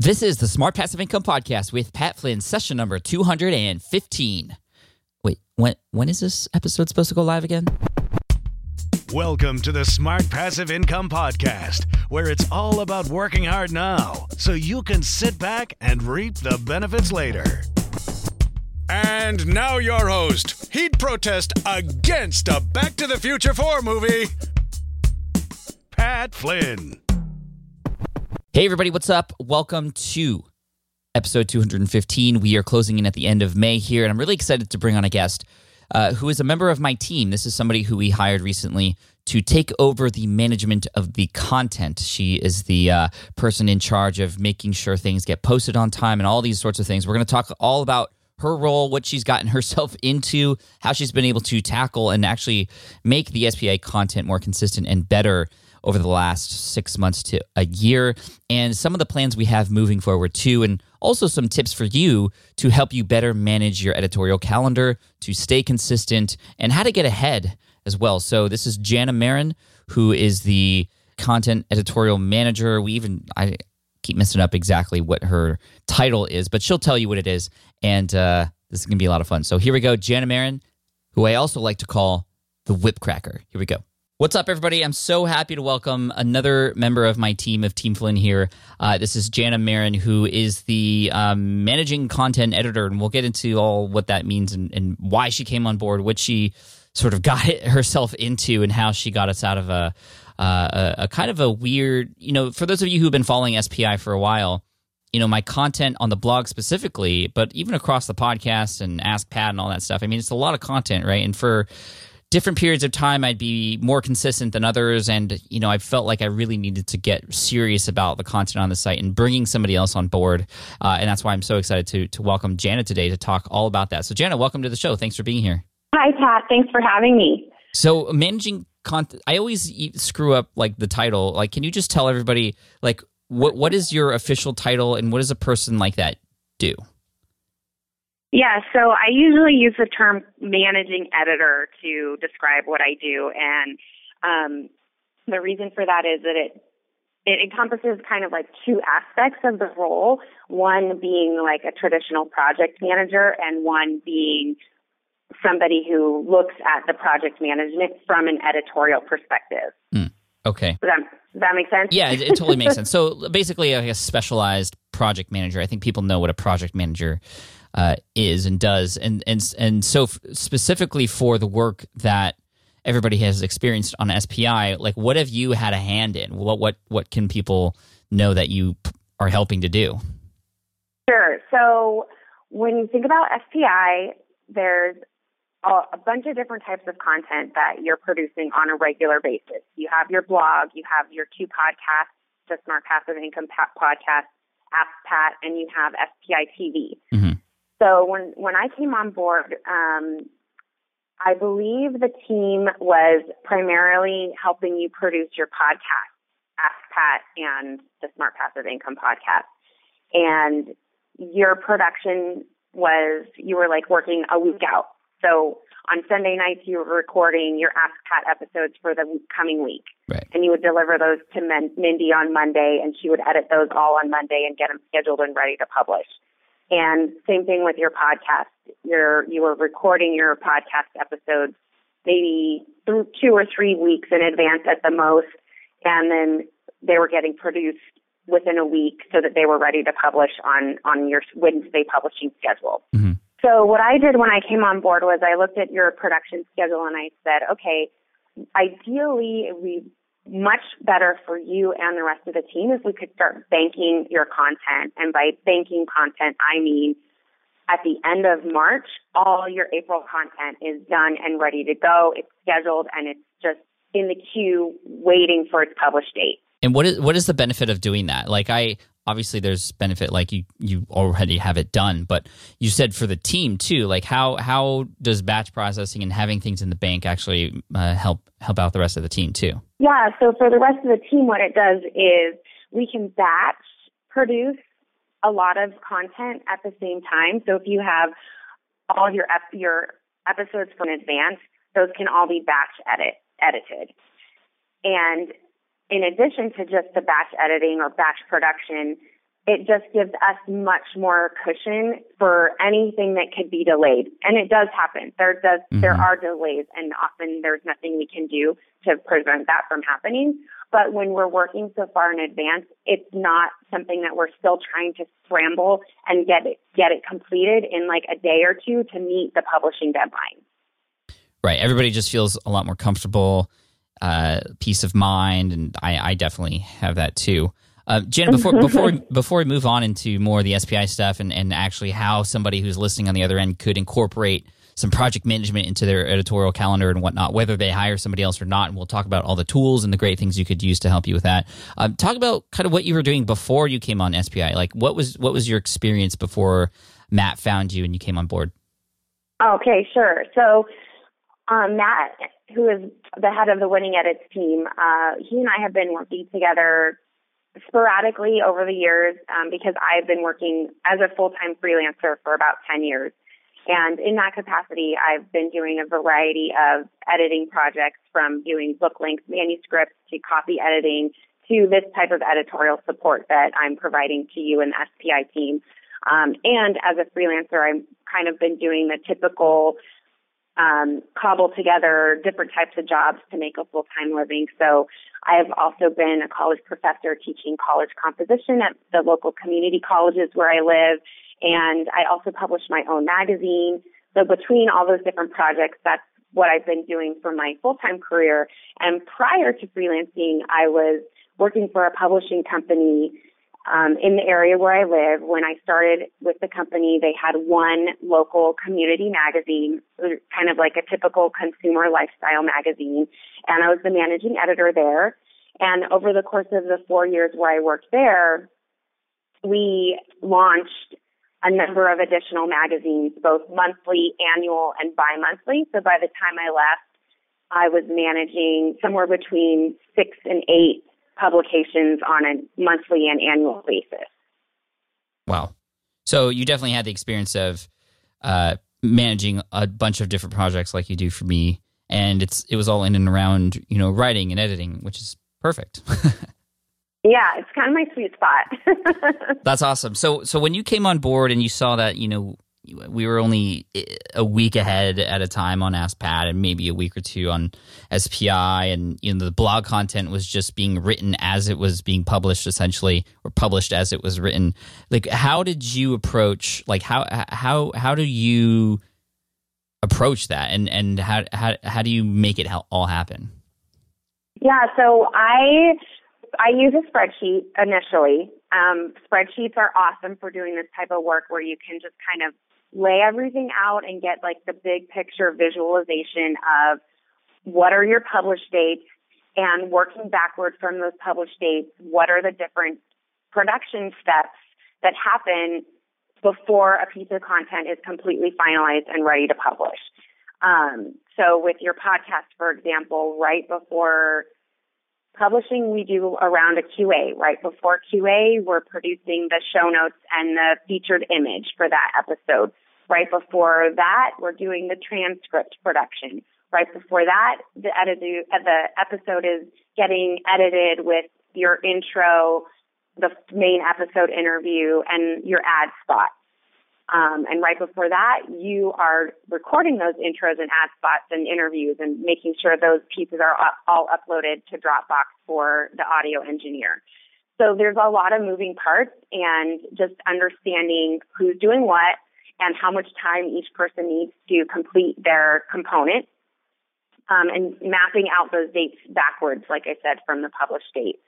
This is the Smart Passive Income Podcast with Pat Flynn, session number 215. Wait, when when is this episode supposed to go live again? Welcome to the Smart Passive Income Podcast, where it's all about working hard now so you can sit back and reap the benefits later. And now, your host, he'd protest against a Back to the Future 4 movie, Pat Flynn. Hey, everybody, what's up? Welcome to episode 215. We are closing in at the end of May here, and I'm really excited to bring on a guest uh, who is a member of my team. This is somebody who we hired recently to take over the management of the content. She is the uh, person in charge of making sure things get posted on time and all these sorts of things. We're going to talk all about her role, what she's gotten herself into, how she's been able to tackle and actually make the SPI content more consistent and better over the last six months to a year, and some of the plans we have moving forward too, and also some tips for you to help you better manage your editorial calendar, to stay consistent, and how to get ahead as well. So this is Janna Maron, who is the content editorial manager. We even I keep messing up exactly what her title is, but she'll tell you what it is, and uh, this is gonna be a lot of fun. So here we go, Janna Maron, who I also like to call the whipcracker. Here we go. What's up, everybody? I'm so happy to welcome another member of my team of Team Flynn here. Uh, this is Janna Maron, who is the um, managing content editor, and we'll get into all what that means and, and, why she came on board, what she sort of got herself into, and how she got us out of a, uh, a, a kind of a weird, you know, for those of you who've been following SPI for a while, you know, my content on the blog specifically, but even across the podcast and Ask Pat and all that stuff. I mean, it's a lot of content, right? And for different periods of time I'd be more consistent than others and you know I felt like I really needed to get serious about the content on the site and bringing somebody else on board uh, and that's why I'm so excited to to welcome Janet today to talk all about that. So Janet, welcome to the show. Thanks for being here. Hi Pat, thanks for having me. So managing content I always screw up like the title. Like can you just tell everybody like what what is your official title and what does a person like that do? Yeah, so I usually use the term managing editor to describe what I do, and um, the reason for that is that it it encompasses kind of like two aspects of the role. One being like a traditional project manager, and one being somebody who looks at the project management from an editorial perspective. Mm, okay. Does that, does that make sense? Yeah, it, it totally makes sense. So basically, like a specialized project manager. I think people know what a project manager uh, is and does, and and and so f- specifically for the work that everybody has experienced on SPI, like what have you had a hand in? What what what can people know that you are helping to do? Sure. So when you think about SPI, there's a, a bunch of different types of content that you're producing on a regular basis. You have your blog, you have your two podcasts, the Smart Passive Income podcast, Ask Pat, and you have SPI TV. Mm-hmm. So when when I came on board, um, I believe the team was primarily helping you produce your podcast, Ask Pat, and the Smart Passive Income podcast, and your production was you were like working a week out. So on Sunday nights, you were recording your Ask Pat episodes for the coming week. Right. And you would deliver those to Mindy on Monday, and she would edit those all on Monday and get them scheduled and ready to publish. And same thing with your podcast. You're, you were recording your podcast episodes maybe through two or three weeks in advance at the most, and then they were getting produced within a week so that they were ready to publish on on your Wednesday publishing schedule. Mm-hmm. So what I did when I came on board was I looked at your production schedule and I said, okay, ideally be much better for you and the rest of the team if we could start banking your content. And by banking content, I mean at the end of March, all your April content is done and ready to go. It's scheduled and it's just in the queue waiting for its published date. And what is what is the benefit of doing that? Like I obviously there's benefit like you you already have it done, but you said for the team too. Like how how does batch processing and having things in the bank actually uh, help help out the rest of the team too? Yeah, so for the rest of the team what it does is we can batch produce a lot of content at the same time. So if you have all your ep- your episodes from advance, those can all be batch edit edited. And in addition to just the batch editing or batch production, it just gives us much more cushion for anything that could be delayed. And it does happen. There does mm-hmm. there are delays and often there's nothing we can do to prevent that from happening. But when we're working so far in advance, it's not something that we're still trying to scramble and get it get it completed in like a day or two to meet the publishing deadline. Right. Everybody just feels a lot more comfortable uh, peace of mind, and I, I definitely have that too. Uh, Jen, before before before we move on into more of the SPI stuff and, and actually how somebody who's listening on the other end could incorporate some project management into their editorial calendar and whatnot, whether they hire somebody else or not, and we'll talk about all the tools and the great things you could use to help you with that. Um, talk about kind of what you were doing before you came on SPI. Like, what was what was your experience before Matt found you and you came on board? Okay, sure. So um, Matt, who is the head of the Winning Edits team, uh, he and I have been working together sporadically over the years um, because I've been working as a full-time freelancer for about 10 years. And in that capacity, I've been doing a variety of editing projects from doing book length manuscripts to copy editing to this type of editorial support that I'm providing to you and the SPI team. Um, and as a freelancer, I've kind of been doing the typical um, cobble together different types of jobs to make a full time living. So I have also been a college professor teaching college composition at the local community colleges where I live. And I also publish my own magazine. So between all those different projects, that's what I've been doing for my full time career. And prior to freelancing, I was working for a publishing company um, in the area where I live. When I started with the company, they had one local community magazine, kind of like a typical consumer lifestyle magazine, and I was the managing editor there. And over the course of the four years where I worked there, we launched a number of additional magazines, both monthly, annual, and bi-monthly. So by the time I left, I was managing somewhere between six and eight publications on a monthly and annual basis. Wow. So you definitely had the experience of uh, managing a bunch of different projects like you do for me. And it's it was all in and around, you know, writing and editing, which is perfect. yeah, it's kind of my sweet spot. That's awesome. So so when you came on board and you saw that, you know, we were only a week ahead at a time on Ask Pat and maybe a week or two on SPI and you know the blog content was just being written as it was being published essentially or published as it was written. Like how did you approach like how how how do you approach that? And and how how how do you make it all happen? Yeah so I I use a spreadsheet initially. Um, spreadsheets are awesome for doing this type of work where you can just kind of lay everything out and get like the big picture visualization of what are your published dates and working backward from those published dates, what are the different production steps that happen before a piece of content is completely finalized and ready to publish. Um, so with your podcast, for example, right before publishing we do around a QA. Right before QA, we're producing the show notes and the featured image for that episode. Right before that, we're doing the transcript production. Right before that, the edit uh, the episode is getting edited with your intro, the main episode interview, and your ad spot. Um, and right before that, you are recording those intros and ad spots and interviews and making sure those pieces are all uploaded to Dropbox for the audio engineer. So there's a lot of moving parts and just understanding who's doing what and how much time each person needs to complete their component um, and mapping out those dates backwards, like I said, from the published date.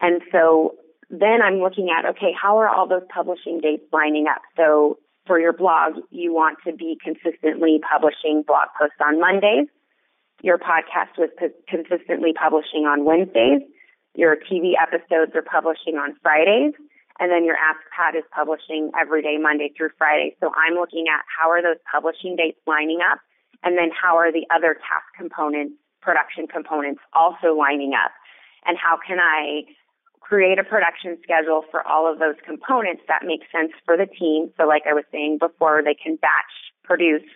And so then I'm looking at, okay, how are all those publishing dates lining up? So for your blog, you want to be consistently publishing blog posts on Mondays. Your podcast was consistently publishing on Wednesdays. Your TV episodes are publishing on Fridays. And then your Ask Pat is publishing every day, Monday through Friday. So I'm looking at how are those publishing dates lining up? And then how are the other task components, production components also lining up? And how can I create a production schedule for all of those components that make sense for the team. So, like I was saying before, they can batch produce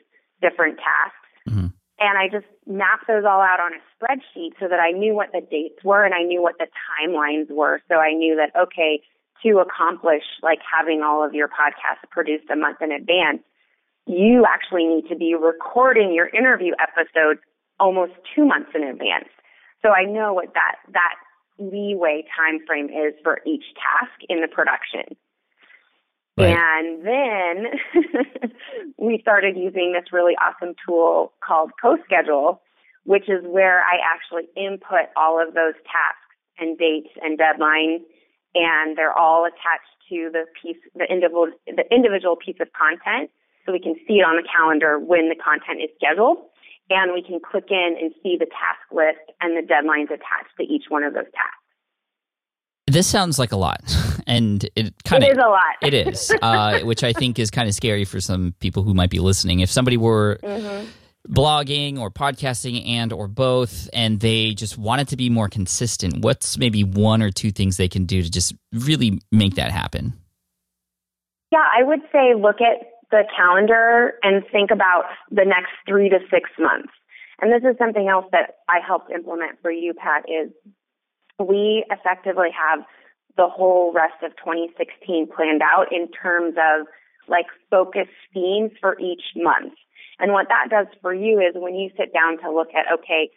different tasks. Mm-hmm. And I just mapped those all out on a spreadsheet so that I knew what the dates were and I knew what the timelines were. So I knew that, okay, to accomplish like having all of your podcasts produced a month in advance, you actually need to be recording your interview episodes almost two months in advance. So I know what that, that leeway time frame is for each task in the production. Right. And then we started using this really awesome tool called CoSchedule, which is where I actually input all of those tasks and dates and deadlines, and they're all attached to the piece, the individual, the individual piece of content, so we can see it on the calendar when the content is scheduled and we can click in and see the task list and the deadlines attached to each one of those tasks. This sounds like a lot, and it kind of is a lot. it is, uh, which I think is kind of scary for some people who might be listening. If somebody were mm-hmm. blogging or podcasting and or both, and they just wanted to be more consistent, what's maybe one or two things they can do to just really make that happen? Yeah, I would say look at the calendar and think about the next three to six months. And this is something else that I helped implement for you, Pat, is we effectively have the whole rest of 2016 planned out in terms of like focus themes for each month. And what that does for you is when you sit down to look at, okay,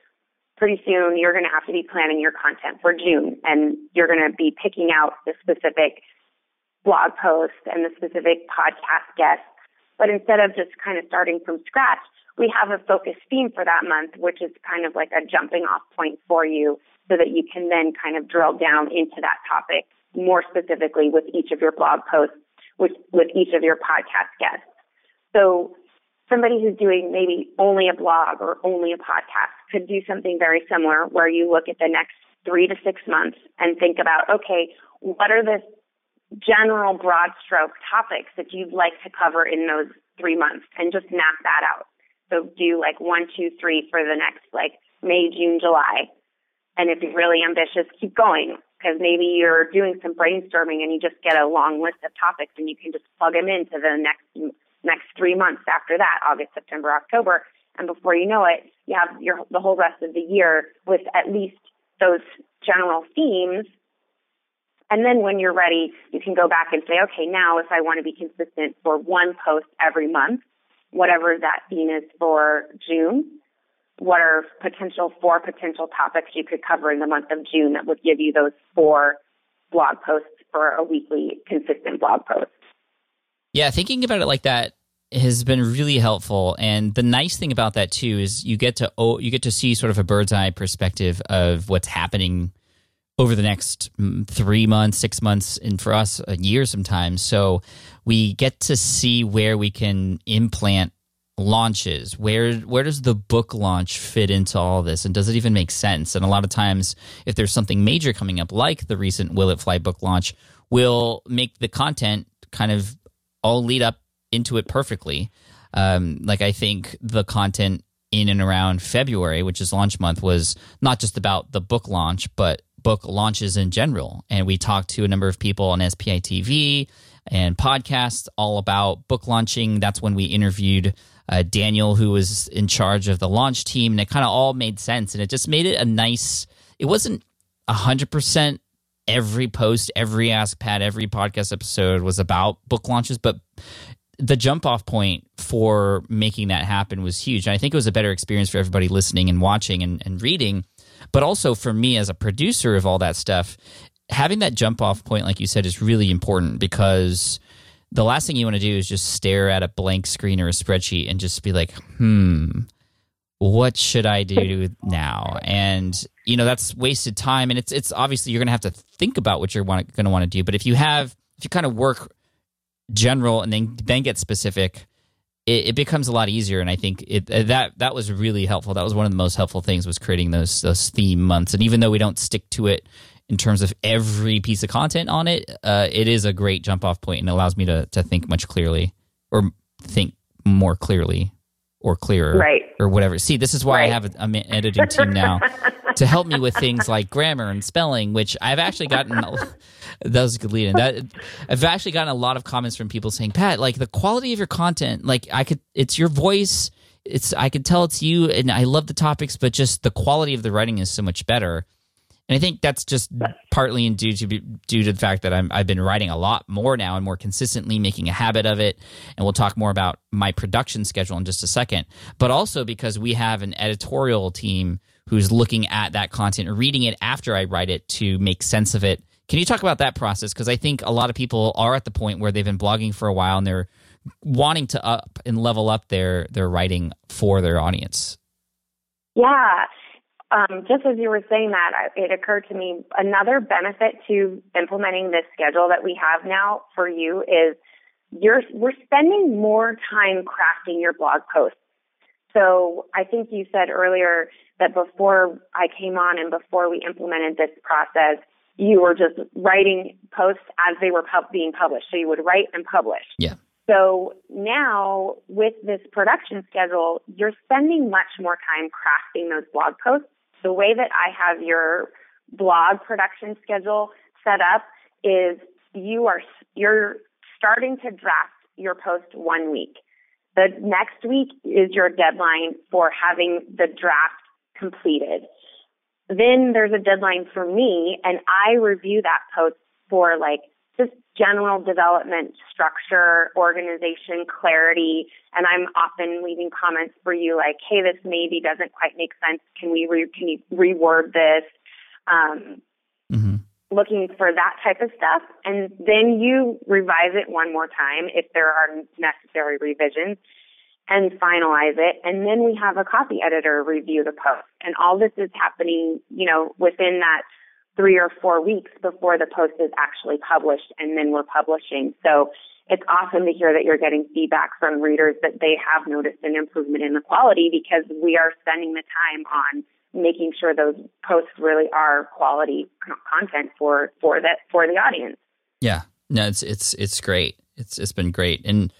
pretty soon you're going to have to be planning your content for June and you're going to be picking out the specific blog post and the specific podcast guests but instead of just kind of starting from scratch, we have a focus theme for that month, which is kind of like a jumping off point for you so that you can then kind of drill down into that topic more specifically with each of your blog posts, with, with each of your podcast guests. So somebody who's doing maybe only a blog or only a podcast could do something very similar where you look at the next three to six months and think about, okay, what are the general broad stroke topics that you'd like to cover in those three months and just map that out. So do like one, two, three for the next like May, June, July. And if you're really ambitious, keep going because maybe you're doing some brainstorming and you just get a long list of topics and you can just plug them into the next next three months after that, August, September, October. And before you know it, you have your the whole rest of the year with at least those general themes and then when you're ready, you can go back and say, okay, now if I want to be consistent for one post every month, whatever that theme is for June, what are potential four potential topics you could cover in the month of June that would give you those four blog posts for a weekly consistent blog post. Yeah, thinking about it like that has been really helpful and the nice thing about that too is you get to oh, you get to see sort of a bird's eye perspective of what's happening over the next mm, three months, six months, and for us, a year sometimes. So we get to see where we can implant launches. Where where does the book launch fit into all this? And does it even make sense? And a lot of times if there's something major coming up like the recent will it fly book launch will make the content kind of all lead up into it perfectly. Um, like i think the content in and around February, which is launch month, was not just about the book launch, but book launches in general. And we talked to a number of people on SPI TV and podcasts all about book launching. That's when we interviewed uh, Daniel, who was in charge of the launch team, and it kind of all made sense. And it just made it a nice. It wasn't hundred percent every post, every Ask Pat, every podcast episode was about book launches, but the jump off point for making that happen was huge. And I think it was a better experience for everybody listening and watching and, and reading. But also for me as a producer of all that stuff, having that jump off point, like you said, is really important because the last thing you want to do is just stare at a blank screen or a spreadsheet and just be like, hmm, what should I do now? And you know that's wasted time, and it's it's obviously you're going to have to think about what you're going to want to do. But if you have if you kind of work general and then then get specific, it, it, becomes a lot easier. And I think it that that was really helpful. That was one of the most helpful things was creating those those theme months. And even though we don't stick to it in terms of every piece of content on it, uh, it is a great jump off point and allows me to to think much clearly or think more clearly or clearer right. or whatever. See, this is why right. I have an editing team now to help me with things like grammar and spelling, which I've actually gotten. that was a good lead in. That I've actually gotten a lot of comments from people saying, "Pat, like the quality of your content, like I could, it's your voice." It's I could tell it's you, and I love the topics, but just the quality of the writing is so much better. And I think that's just partly in due to due to the fact that I'm, I've been writing a lot more now and more consistently, making a habit of it. And we'll talk more about my production schedule in just a second. But also because we have an editorial team who's looking at that content, reading it after I write it to make sense of it. Can you talk about that process? Because I think a lot of people are at the point where they've been blogging for a while and they're wanting to up and level up their their writing for their audience. Yeah, um, just as you were saying that, it occurred to me another benefit to implementing this schedule that we have now for you is you're we're spending more time crafting your blog posts. So I think you said earlier that before I came on and before we implemented this process, you were just writing posts as they were pub- being published. So you would write and publish. Yeah. So now with this production schedule, you're spending much more time crafting those blog posts the way that I have your blog production schedule set up is you are you're starting to draft your post one week. The next week is your deadline for having the draft completed. Then there's a deadline for me and I review that post for like just general development, structure, organization, clarity. And I'm often leaving comments for you like, hey, this maybe doesn't quite make sense. Can we re- can you reword this? Um, mm-hmm. Looking for that type of stuff. And then you revise it one more time if there are necessary revisions and finalize it. And then we have a copy editor review the post. And all this is happening, you know, within that three or four weeks before the post is actually published and then we're publishing. So it's awesome to hear that you're getting feedback from readers that they have noticed an improvement in the quality because we are spending the time on making sure those posts really are quality content for for that for the audience. Yeah. No, it's it's it's great. It's it's been great. And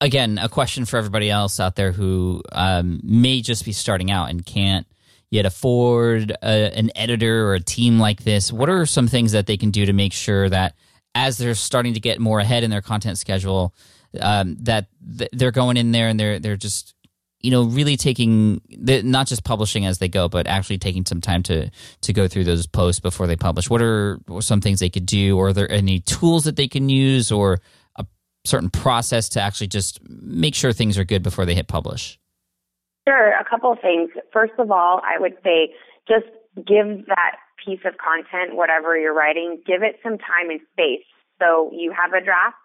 again, a question for everybody else out there who um, may just be starting out and can't yet afford a, an editor or a team like this, what are some things that they can do to make sure that as they're starting to get more ahead in their content schedule, um, that they're going in there and they're they're just you know really taking not just publishing as they go, but actually taking some time to to go through those posts before they publish. What are some things they could do, or are there any tools that they can use, or certain process to actually just make sure things are good before they hit publish? Sure, a couple of things. First of all, I would say just give that piece of content, whatever you're writing, give it some time and space. So you have a draft,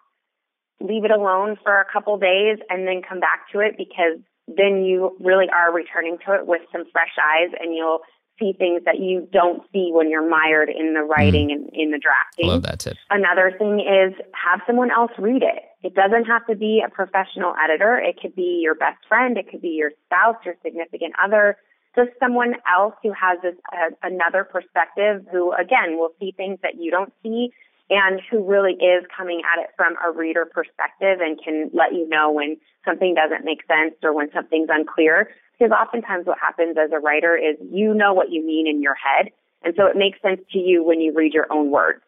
leave it alone for a couple days and then come back to it because then you really are returning to it with some fresh eyes and you'll see things that you don't see when you're mired in the writing mm. and in the drafting. Love that tip. Another thing is have someone else read it. It doesn't have to be a professional editor. It could be your best friend. It could be your spouse, your significant other, just someone else who has this uh, another perspective who again will see things that you don't see and who really is coming at it from a reader perspective and can let you know when something doesn't make sense or when something's unclear. Because oftentimes what happens as a writer is you know what you mean in your head, and so it makes sense to you when you read your own words.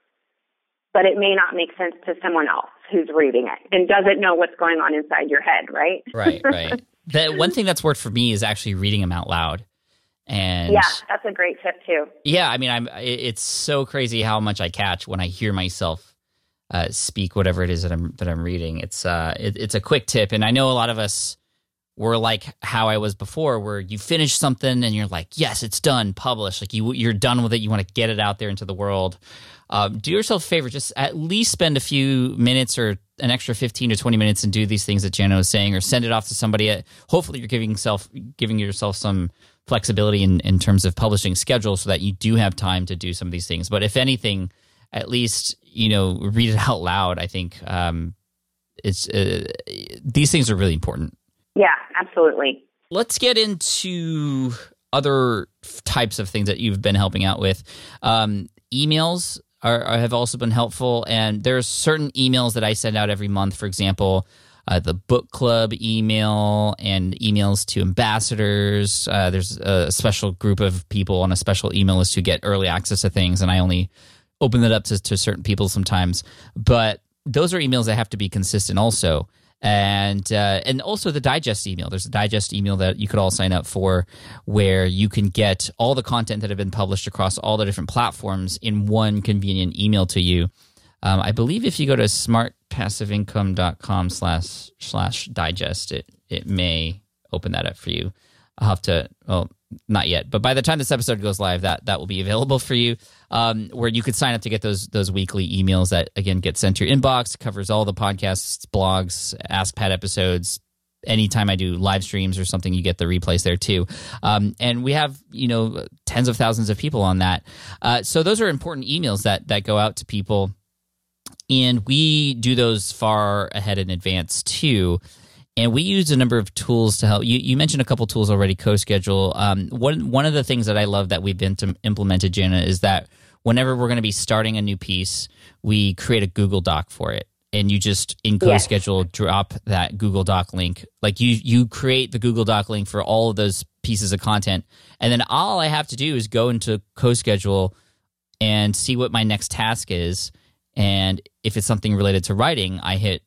But it may not make sense to someone else who's reading it and doesn't know what's going on inside your head, right? Right, right. the one thing that's worked for me is actually reading them out loud. And yeah, that's a great tip too. Yeah, I mean, I'm. It's so crazy how much I catch when I hear myself uh, speak whatever it is that I'm that I'm reading. It's uh, it, it's a quick tip, and I know a lot of us were like how I was before, where you finish something and you're like, yes, it's done, published. Like you you're done with it. You want to get it out there into the world. Um, do yourself a favor, just at least spend a few minutes or an extra 15 to 20 minutes and do these things that Janna was saying, or send it off to somebody. Hopefully, you're giving yourself giving yourself some flexibility in, in terms of publishing schedule so that you do have time to do some of these things. But if anything, at least, you know, read it out loud. I think um, it's uh, these things are really important. Yeah, absolutely. Let's get into other types of things that you've been helping out with. Um, emails are, are, have also been helpful, and there's certain emails that I send out every month. For example, uh, the book club email and emails to ambassadors. Uh, there's a special group of people on a special email list who get early access to things, and I only open that up to, to certain people sometimes. But those are emails that have to be consistent also. And uh, and also the digest email. There's a digest email that you could all sign up for, where you can get all the content that have been published across all the different platforms in one convenient email to you. Um, I believe if you go to smartpassiveincome.com slash slash digest, it it may open that up for you. I'll have to well not yet, but by the time this episode goes live, that that will be available for you, um, where you could sign up to get those those weekly emails that again get sent to your inbox. Covers all the podcasts, blogs, Ask Pat episodes. Anytime I do live streams or something, you get the replays there too. Um, and we have you know tens of thousands of people on that. Uh, so those are important emails that that go out to people and we do those far ahead in advance too. And we use a number of tools to help. You, you mentioned a couple tools already, CoSchedule. Um, one one of the things that I love that we've been to implemented, Janna, is that whenever we're going to be starting a new piece, we create a Google Doc for it, and you just in CoSchedule yes. drop that Google Doc link. Like you you create the Google Doc link for all of those pieces of content, and then all I have to do is go into CoSchedule and see what my next task is and if it's something related to writing, I hit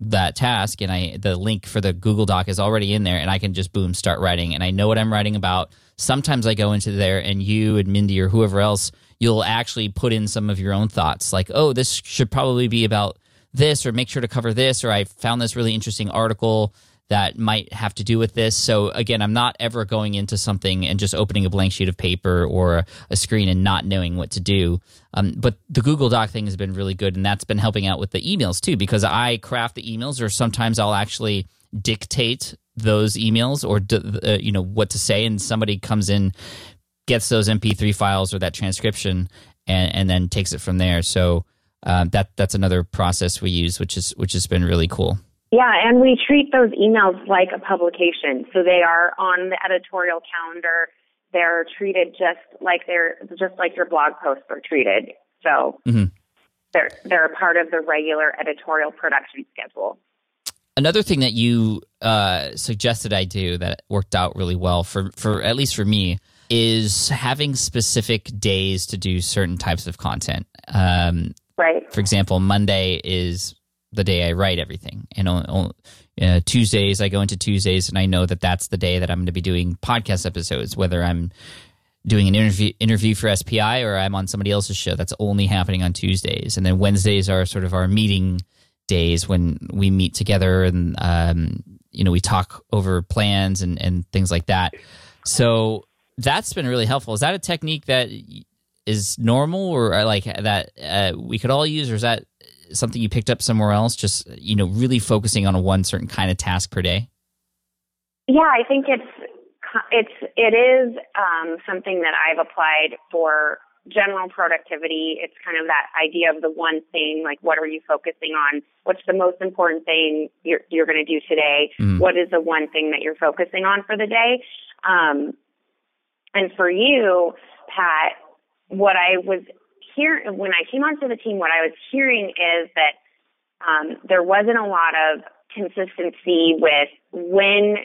that task and I the link for the Google Doc is already in there and I can just boom start writing and I know what I'm writing about. Sometimes I go into there and you and Mindy or whoever else you'll actually put in some of your own thoughts like oh this should probably be about this or make sure to cover this or I found this really interesting article that might have to do with this. So again, I'm not ever going into something and just opening a blank sheet of paper or a screen and not knowing what to do. Um, but the Google Doc thing has been really good, and that's been helping out with the emails too, because I craft the emails, or sometimes I'll actually dictate those emails or uh, you know what to say, and somebody comes in, gets those MP3 files or that transcription, and and then takes it from there. So. Um, that that's another process we use, which is which has been really cool. Yeah, and we treat those emails like a publication. So they are on the editorial calendar. They're treated just like they're just like your blog posts are treated. So mm-hmm. they're they're a part of the regular editorial production schedule. Another thing that you uh, suggested I do that worked out really well for for at least for me is having specific days to do certain types of content. Um, right. For example, Monday is the day I write everything. And on, uh, Tuesdays, I go into Tuesdays, and I know that that's the day that I'm going to be doing podcast episodes, whether I'm doing an interview interview for SPI or I'm on somebody else's show. That's only happening on Tuesdays, and then Wednesdays are sort of our meeting days when we meet together and um, you know we talk over plans and and things like that. So that's been really helpful. Is that a technique that is normal or like that uh, we could all use, or is that something you picked up somewhere else? Just you know, really focusing on a one certain kind of task per day. Yeah, I think it's it's it is um, something that I've applied for general productivity. It's kind of that idea of the one thing, like what are you focusing on? What's the most important thing you're, you're going to do today? Mm. What is the one thing that you're focusing on for the day? Um, and for you, Pat, what I was hearing when I came onto the team, what I was hearing is that um, there wasn't a lot of consistency with when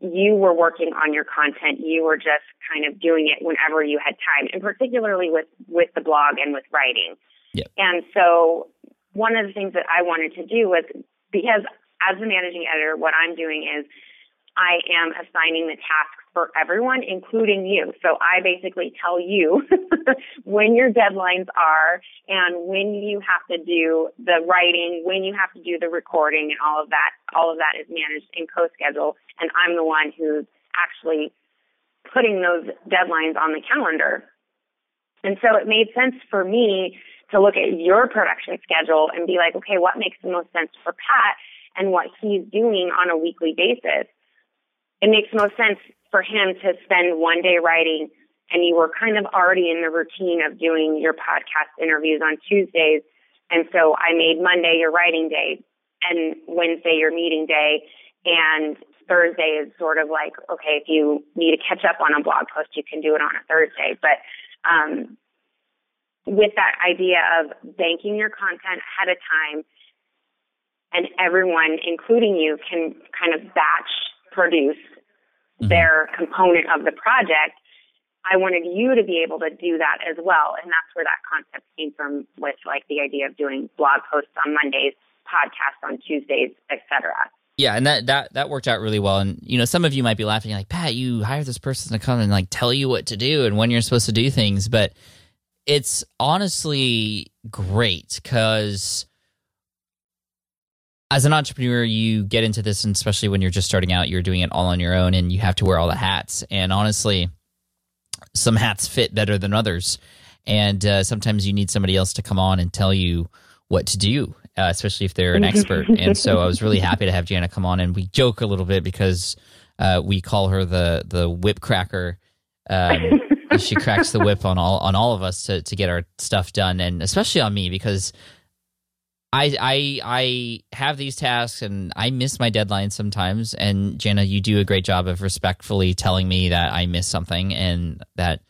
you were working on your content. You were just kind of doing it whenever you had time, and particularly with with the blog and with writing. Yep. And so, one of the things that I wanted to do was because as the managing editor, what I'm doing is I am assigning the tasks for everyone, including you. So I basically tell you when your deadlines are and when you have to do the writing, when you have to do the recording and all of that. All of that is managed in CoSchedule and I'm the one who's actually putting those deadlines on the calendar. And so it made sense for me to look at your production schedule and be like, okay, what makes the most sense for Pat and what he's doing on a weekly basis? It makes most sense for him to spend one day writing and you were kind of already in the routine of doing your podcast interviews on Tuesdays. And so I made Monday your writing day and Wednesday your meeting day. And Thursday is sort of like, okay, if you need to catch up on a blog post, you can do it on a Thursday. But um, with that idea of banking your content ahead of time, and everyone, including you, can kind of batch produce mm-hmm. their component of the project. I wanted you to be able to do that as well. And that's where that concept came from with like the idea of doing blog posts on Mondays, podcasts on Tuesdays, etc. Yeah, and that, that that worked out really well. And you know, some of you might be laughing like, Pat, you hire this person to come and like tell you what to do and when you're supposed to do things, but it's honestly great because as an entrepreneur, you get into this, and especially when you're just starting out, you're doing it all on your own and you have to wear all the hats. And honestly, some hats fit better than others. And uh, sometimes you need somebody else to come on and tell you what to do, uh, especially if they're an expert. and so I was really happy to have Janna come on. And we joke a little bit because uh, we call her the, the whip cracker. Um, she cracks the whip on all on all of us to, to get our stuff done, and especially on me because I I I have these tasks and I miss my deadlines sometimes. And Janna, you do a great job of respectfully telling me that I miss something and that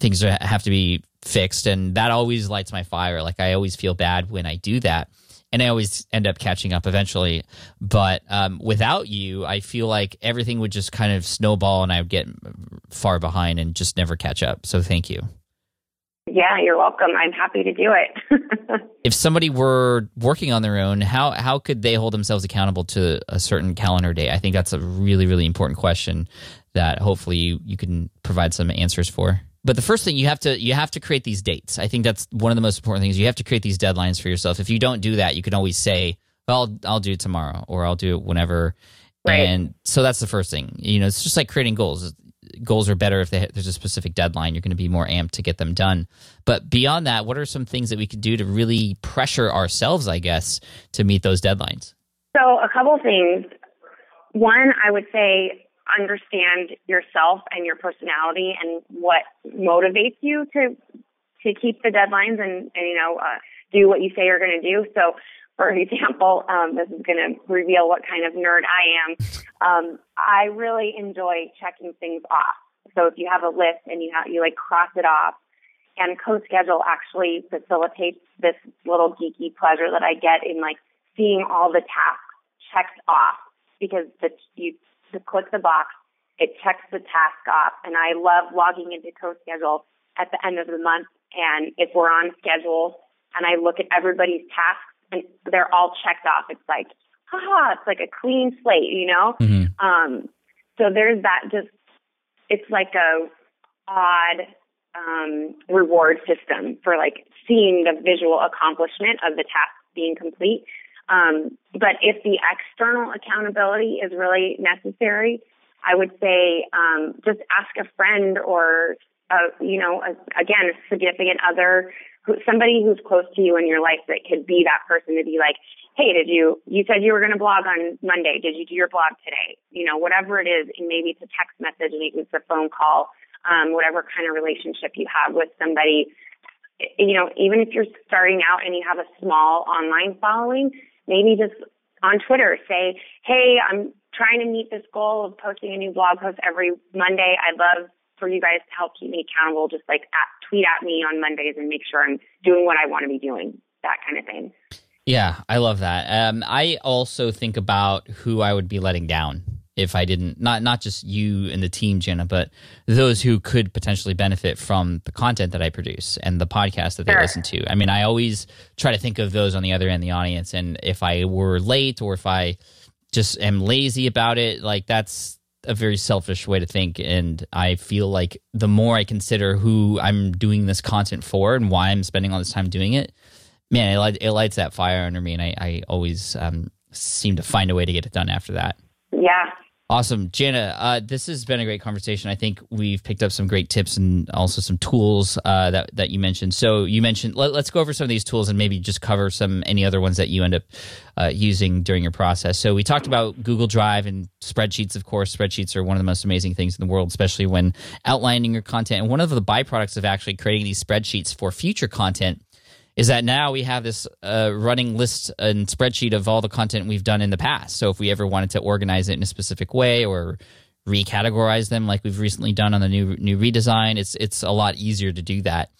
things have to be fixed. And that always lights my fire. Like I always feel bad when I do that, and I always end up catching up eventually. But um, without you, I feel like everything would just kind of snowball, and I would get far behind and just never catch up. So thank you. Yeah, you're welcome. I'm happy to do it. if somebody were working on their own, how how could they hold themselves accountable to a certain calendar day? I think that's a really really important question that hopefully you, you can provide some answers for. But the first thing you have to you have to create these dates. I think that's one of the most important things. You have to create these deadlines for yourself. If you don't do that, you can always say, "Well, I'll, I'll do it tomorrow," or "I'll do it whenever." Right. And so that's the first thing. You know, it's just like creating goals goals are better if they, there's a specific deadline. You're going to be more amped to get them done. But beyond that, what are some things that we could do to really pressure ourselves, I guess, to meet those deadlines? So, a couple things. One, I would say understand yourself and your personality and what motivates you to to keep the deadlines and, and you know uh, do what you say you're going to do. So, for example, um, this is going to reveal what kind of nerd I am. Um, I really enjoy checking things off. So if you have a list and you have, you like cross it off, and CoSchedule actually facilitates this little geeky pleasure that I get in like seeing all the tasks checked off because the, you click the box, it checks the task off, and I love logging into CoSchedule at the end of the month. And if we're on schedule, and I look at everybody's tasks and they're all checked off. It's like, haha, it's like a clean slate, you know? Mm-hmm. Um, so there's that just, it's like a odd um, reward system for like seeing the visual accomplishment of the task being complete. Um, but if the external accountability is really necessary, I would say um, just ask a friend or, a, you know, a, again, a significant other somebody who's close to you in your life that could be that person to be like, hey, did you, you said you were going to blog on Monday. Did you do your blog today? You know, whatever it is, and maybe it's a text message, maybe it's a phone call, um, whatever kind of relationship you have with somebody. You know, even if you're starting out and you have a small online following, maybe just on Twitter say, hey, I'm trying to meet this goal of posting a new blog post every Monday. I'd love for you guys to help keep me accountable, just like at tweet at me on Mondays and make sure I'm doing what I want to be doing, that kind of thing. Yeah, I love that. Um, I also think about who I would be letting down if I didn't not not just you and the team, Jenna, but those who could potentially benefit from the content that I produce and the podcast that they Sure. listen to. I mean, I always try to think of those on the other end, the audience, and if I were late or if I just am lazy about it, like that's a very selfish way to think. And I feel like the more I consider who I'm doing this content for and why I'm spending all this time doing it, man, it, light- it lights that fire under me, and I, I always um, seem to find a way to get it done after that. Yeah. Awesome, Janna. Uh, this has been a great conversation. I think we've picked up some great tips and also some tools uh, that that you mentioned. So you mentioned let, us go over some of these tools and maybe just cover some any other ones that you end up uh, using during your process. So we talked about Google Drive and spreadsheets. Of course, spreadsheets are one of the most amazing things in the world, especially when outlining your content. And one of the byproducts of actually creating these spreadsheets for future content is that now we have this uh, running list and spreadsheet of all the content we've done in the past. So if we ever wanted to organize it in a specific way or recategorize them, like we've recently done on the new new redesign, it's it's a lot easier to do that.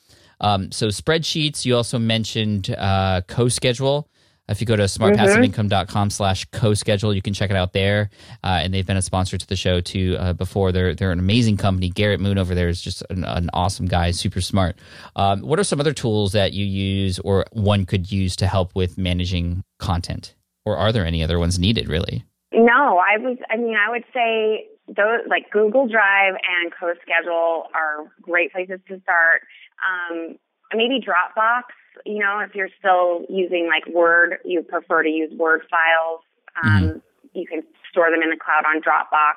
Um, so spreadsheets. You also mentioned uh, CoSchedule. If you go to smartpassiveincome.com slash co-schedule, you can check it out there. Uh, and they've been a sponsor to the show too uh, before. They're they're an amazing company. Garrett Moon over there is just an, an awesome guy, super smart. Um, what are some other tools that you use or one could use to help with managing content? Or are there any other ones needed really? No, I was. I mean, I would say those like Google Drive and CoSchedule are great places to start. Um, maybe Dropbox. You know, if you're still using like Word, you prefer to use Word files. Um, You can store them in the cloud on Dropbox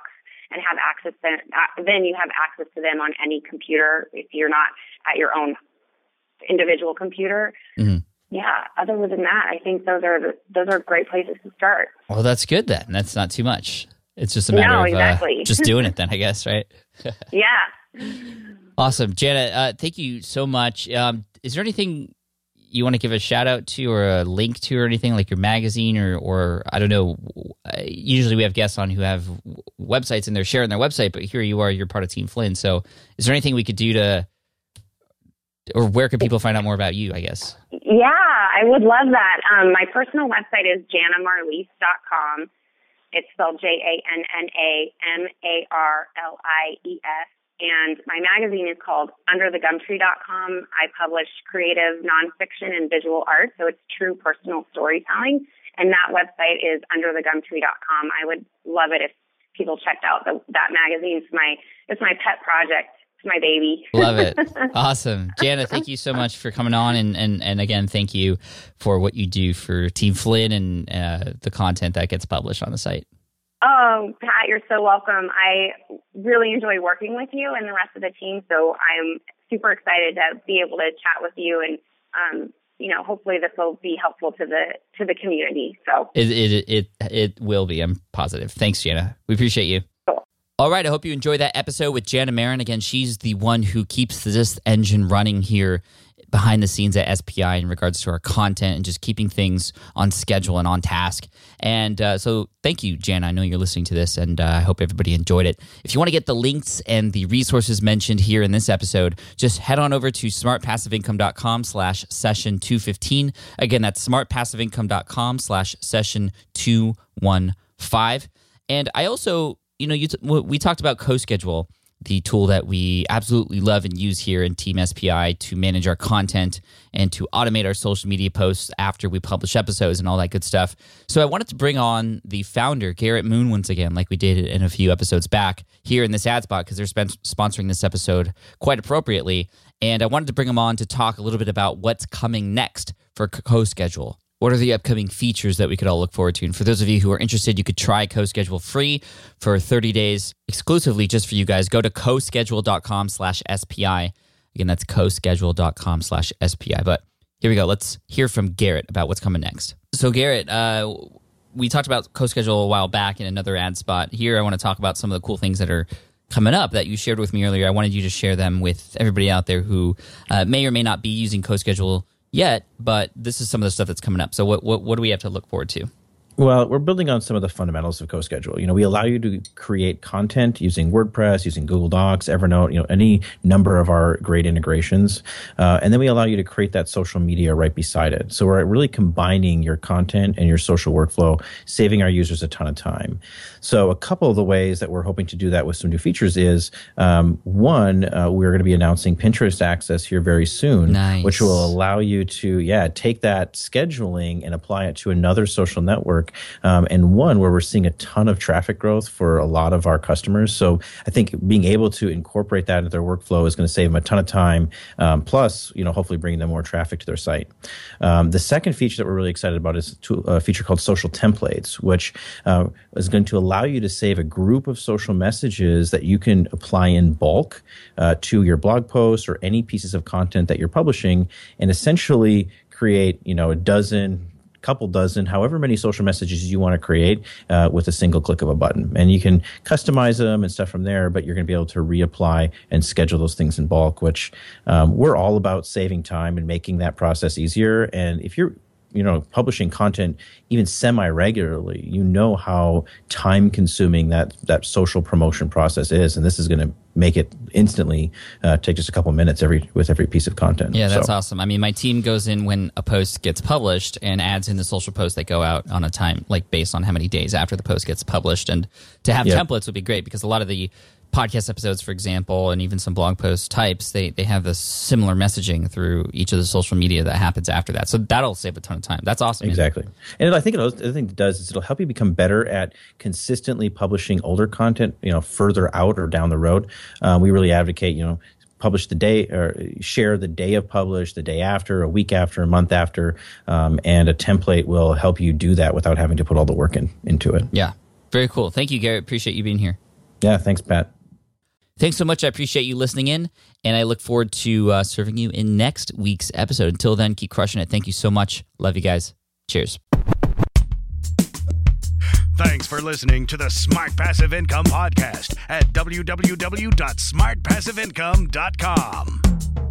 and have access. To, uh, then you have access to them on any computer if you're not at your own individual computer. Mhm. Yeah. Other than that, I think those are the, those are great places to start. Well, that's good then. That's not too much. It's just a matter No, of exactly. uh, just doing it then, I guess, right? Yeah. Awesome, Janet. Uh, thank you so much. Um, is there anything you want to give a shout out to, or a link to, or anything like your magazine, or, or I don't know. Uh, Usually we have guests on who have websites and they're sharing their website, but here you are, you're part of Team Flynn. So, is there anything we could do to, or where could people find out more about you? I guess. Yeah, I would love that. Um, my personal website is jannamarlies.com. It's spelled J A N N A M A R L I E S. And my magazine is called underthegumtree.com. I publish creative nonfiction and visual art, so it's true personal storytelling. And that website is underthegumtree.com. I would love it if people checked out the, that magazine. It's my it's my pet project. It's my baby. Love it. awesome. Janna, thank you so much for coming on. And, and, and again, thank you for what you do for Team Flynn and uh, the content that gets published on the site. Oh, Pat, you're so welcome. I really enjoy working with you and the rest of the team, so I'm super excited to be able to chat with you and um, you know, hopefully this will be helpful to the to the community. So It, it, it, it will be. I'm positive. Thanks, Janna. We appreciate you. Cool. All right. I hope you enjoyed that episode with Janna Maron. Again, she's the one who keeps this engine running here behind the scenes at SPI in regards to our content and just keeping things on schedule and on task. And uh, so, thank you, Janna. I know you're listening to this, and uh, I hope everybody enjoyed it. If you want to get the links and the resources mentioned here in this episode, just head on over to smartpassiveincome.com slash session 215. Again, that's smartpassiveincome.com slash session 215. And I also, you know, you t- we talked about CoSchedule the tool that we absolutely love and use here in Team SPI to manage our content and to automate our social media posts after we publish episodes and all that good stuff. So I wanted to bring on the founder, Garrett Moon, once again, like we did in a few episodes back here in this ad spot because they're sponsoring this episode quite appropriately. And I wanted to bring him on to talk a little bit about what's coming next for CoSchedule. What are the upcoming features that we could all look forward to? And for those of you who are interested, you could try CoSchedule free for 30 days exclusively just for you guys. Go to coschedule.com slash SPI. Again, that's coschedule.com slash SPI. But here we go. Let's hear from Garrett about what's coming next. So, Garrett, uh, we talked about CoSchedule a while back in another ad spot. Here, I want to talk about some of the cool things that are coming up that you shared with me earlier. I wanted you to share them with everybody out there who uh, may or may not be using CoSchedule yet, but this is some of the stuff that's coming up. So what what, what do we have to look forward to? Well, we're building on some of the fundamentals of CoSchedule. You know, we allow you to create content using WordPress, using Google Docs, Evernote, you know, any number of our great integrations. Uh, and then we allow you to create that social media right beside it. So we're really combining your content and your social workflow, saving our users a ton of time. So a couple of the ways that we're hoping to do that with some new features is um, one, uh, we're going to be announcing Pinterest access here very soon, nice. which will allow you to, yeah, take that scheduling and apply it to another social network um, and one where we're seeing a ton of traffic growth for a lot of our customers. So I think being able to incorporate that into their workflow is going to save them a ton of time. Um, plus, you know, hopefully bringing them more traffic to their site. Um, the second feature that we're really excited about is a feature called Social Templates, which uh, is going to allow you to save a group of social messages that you can apply in bulk uh, to your blog posts or any pieces of content that you're publishing, and essentially create, you know, a dozen couple dozen, however many social messages you want to create uh, with a single click of a button. And you can customize them and stuff from there, but you're going to be able to reapply and schedule those things in bulk, which um, we're all about saving time and making that process easier. And if you're you know publishing content even semi regularly you know how time consuming that that social promotion process is and this is going to make it instantly uh, take just a couple minutes every with every piece of content yeah that's so. awesome i mean my team goes in when a post gets published and adds in the social posts that go out on a time like based on how many days after the post gets published and to have yep. templates would be great because a lot of the podcast episodes, for example, and even some blog post types, they, they have this similar messaging through each of the social media that happens after that. So that'll save a ton of time. That's awesome. Exactly. Man. And I think the other thing it does is it'll help you become better at consistently publishing older content, you know, further out or down the road. Uh, we really advocate, you know, publish the day or share the day of publish, the day after, a week after, a month after, um, and a template will help you do that without having to put all the work in, into it. Yeah. Very cool. Thank you, Garrett. Appreciate you being here. Yeah. Thanks, Pat. Thanks so much. I appreciate you listening in, and I look forward to uh, serving you in next week's episode. Until then, keep crushing it. Thank you so much. Love you guys. Cheers. Thanks for listening to the Smart Passive Income Podcast at www.smartpassiveincome.com.